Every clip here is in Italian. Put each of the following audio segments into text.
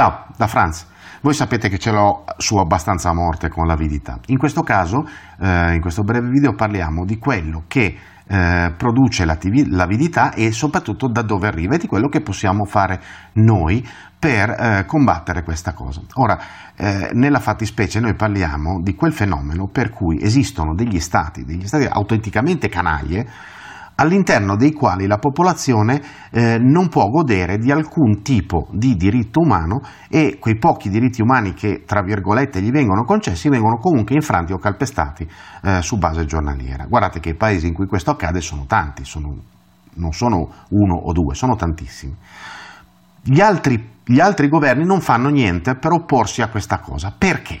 Ciao, da Franz. Voi sapete che ce l'ho su abbastanza a morte con l'avidità. In questo caso, eh, in questo breve video, parliamo di quello che eh, produce l'avidità e soprattutto da dove arriva e di quello che possiamo fare noi per eh, combattere questa cosa. Ora, eh, nella fattispecie noi parliamo di quel fenomeno per cui esistono degli stati, degli stati autenticamente canaglie, all'interno dei quali la popolazione eh, non può godere di alcun tipo di diritto umano e quei pochi diritti umani che, tra virgolette, gli vengono concessi vengono comunque infranti o calpestati eh, su base giornaliera. Guardate che i paesi in cui questo accade sono tanti, sono, non sono uno o due, sono tantissimi. Gli altri, gli altri governi non fanno niente per opporsi a questa cosa. Perché?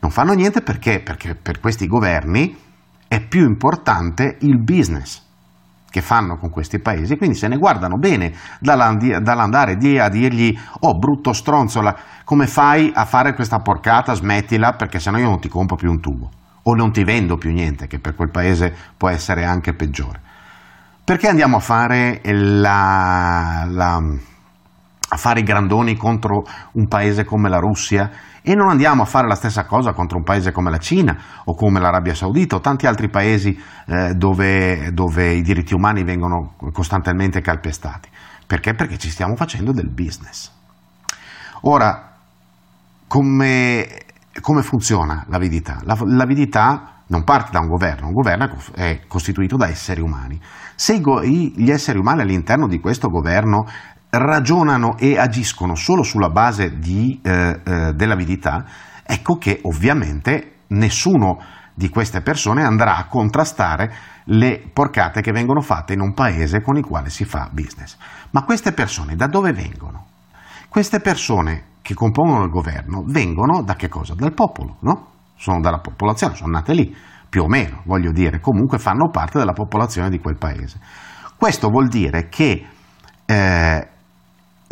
Non fanno niente perché, perché per questi governi è più importante il business che fanno con questi paesi, quindi se ne guardano bene dall'andare di a dirgli oh brutto stronzola, come fai a fare questa porcata, smettila perché sennò io non ti compro più un tubo o non ti vendo più niente, che per quel paese può essere anche peggiore. Perché andiamo a fare la, la a fare i grandoni contro un paese come la Russia e non andiamo a fare la stessa cosa contro un paese come la Cina o come l'Arabia Saudita o tanti altri paesi eh, dove, dove i diritti umani vengono costantemente calpestati. Perché? Perché ci stiamo facendo del business. Ora, come, come funziona l'avidità? La, l'avidità non parte da un governo, un governo è costituito da esseri umani. Se gli esseri umani all'interno di questo governo ragionano e agiscono solo sulla base di, eh, eh, dell'avidità, ecco che ovviamente nessuno di queste persone andrà a contrastare le porcate che vengono fatte in un paese con il quale si fa business. Ma queste persone da dove vengono? Queste persone che compongono il governo vengono da che cosa? Dal popolo, no? Sono dalla popolazione, sono nate lì, più o meno, voglio dire, comunque fanno parte della popolazione di quel paese. Questo vuol dire che eh,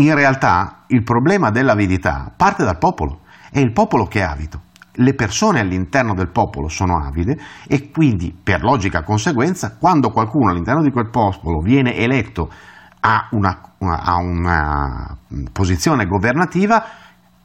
in realtà il problema dell'avidità parte dal popolo, è il popolo che è avido. Le persone all'interno del popolo sono avide e quindi, per logica conseguenza, quando qualcuno all'interno di quel popolo viene eletto a una, a una posizione governativa,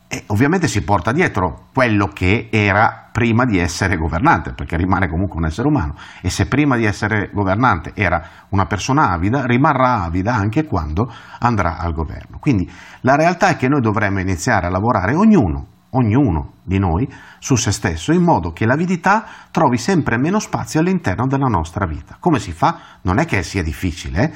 e ovviamente si porta dietro quello che era prima di essere governante, perché rimane comunque un essere umano e se prima di essere governante era una persona avida, rimarrà avida anche quando andrà al governo. Quindi la realtà è che noi dovremmo iniziare a lavorare ognuno, ognuno di noi su se stesso, in modo che l'avidità trovi sempre meno spazio all'interno della nostra vita. Come si fa? Non è che sia difficile, eh?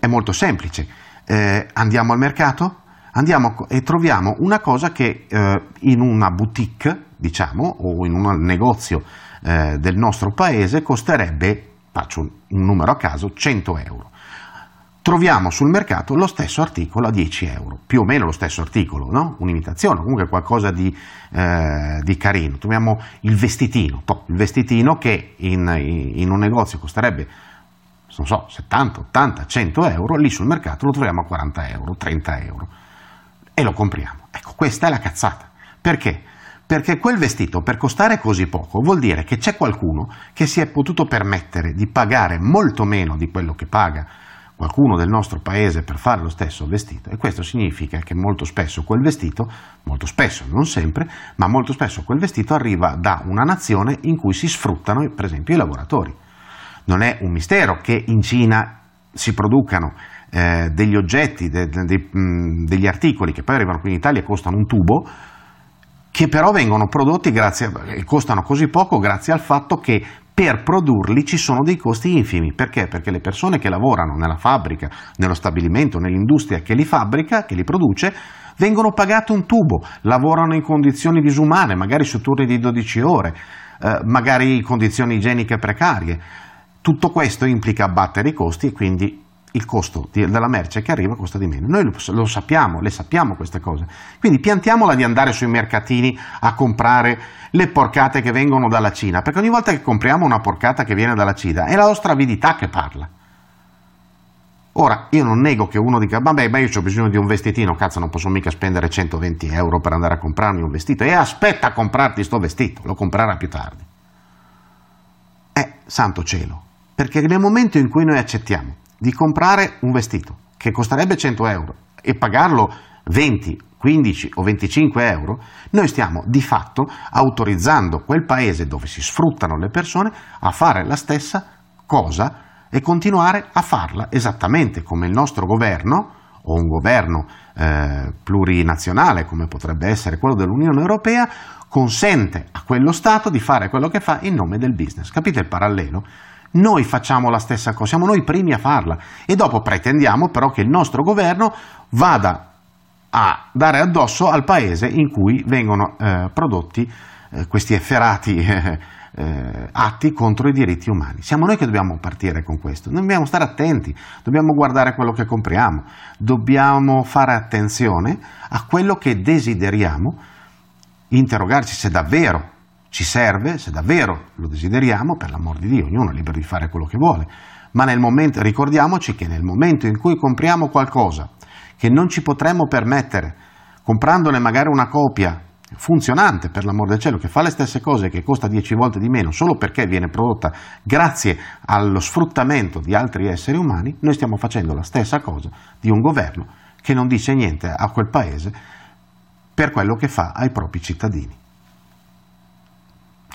è molto semplice. Eh, andiamo al mercato? Andiamo e troviamo una cosa che eh, in una boutique, diciamo, o in un negozio eh, del nostro paese costerebbe, faccio un numero a caso, 100 euro. Troviamo sul mercato lo stesso articolo a 10 euro, più o meno lo stesso articolo, no? un'imitazione, comunque qualcosa di, eh, di carino. Troviamo il vestitino, il vestitino che in, in un negozio costerebbe non so, 70, 80, 100 euro, lì sul mercato lo troviamo a 40 euro, 30 euro e lo compriamo. Ecco, questa è la cazzata. Perché? Perché quel vestito per costare così poco vuol dire che c'è qualcuno che si è potuto permettere di pagare molto meno di quello che paga qualcuno del nostro paese per fare lo stesso vestito e questo significa che molto spesso quel vestito, molto spesso, non sempre, ma molto spesso quel vestito arriva da una nazione in cui si sfruttano per esempio i lavoratori. Non è un mistero che in Cina si producano eh, degli oggetti, de, de, de, mh, degli articoli che poi arrivano qui in Italia e costano un tubo, che però vengono prodotti grazie, e costano così poco grazie al fatto che per produrli ci sono dei costi infimi. Perché? Perché le persone che lavorano nella fabbrica, nello stabilimento, nell'industria che li fabbrica, che li produce, vengono pagate un tubo, lavorano in condizioni disumane, magari su turni di 12 ore, eh, magari in condizioni igieniche precarie. Tutto questo implica abbattere i costi e quindi il costo della merce che arriva costa di meno. Noi lo, lo, sappiamo, le sappiamo queste cose. Quindi piantiamola di andare sui mercatini a comprare le porcate che vengono dalla Cina, perché ogni volta che compriamo una porcata che viene dalla Cina è la nostra avidità che parla. Ora, io non nego che uno dica, vabbè, ma io ho bisogno di un vestitino, cazzo, non posso mica spendere 120 euro per andare a comprarmi un vestito. E aspetta a comprarti sto vestito, lo comprerà più tardi. Eh, santo cielo, perché nel momento in cui noi accettiamo di comprare un vestito che costerebbe 100 euro e pagarlo 20, 15 o 25 euro, noi stiamo di fatto autorizzando quel paese dove si sfruttano le persone a fare la stessa cosa e continuare a farla esattamente come il nostro governo o un governo eh, plurinazionale come potrebbe essere quello dell'Unione Europea consente a quello Stato di fare quello che fa in nome del business. Capite il parallelo? Noi facciamo la stessa cosa, siamo noi i primi a farla. E dopo pretendiamo però che il nostro governo vada a dare addosso al paese in cui vengono eh, prodotti eh, questi efferati eh, eh, atti contro i diritti umani. Siamo noi che dobbiamo partire con questo, dobbiamo stare attenti, dobbiamo guardare quello che compriamo, dobbiamo fare attenzione a quello che desideriamo, interrogarci se davvero ci serve, se davvero lo desideriamo, per l'amor di Dio, ognuno è libero di fare quello che vuole, ma nel momento, ricordiamoci che nel momento in cui compriamo qualcosa che non ci potremmo permettere, comprandone magari una copia funzionante per l'amor del cielo, che fa le stesse cose, che costa 10 volte di meno, solo perché viene prodotta grazie allo sfruttamento di altri esseri umani, noi stiamo facendo la stessa cosa di un governo che non dice niente a quel paese per quello che fa ai propri cittadini.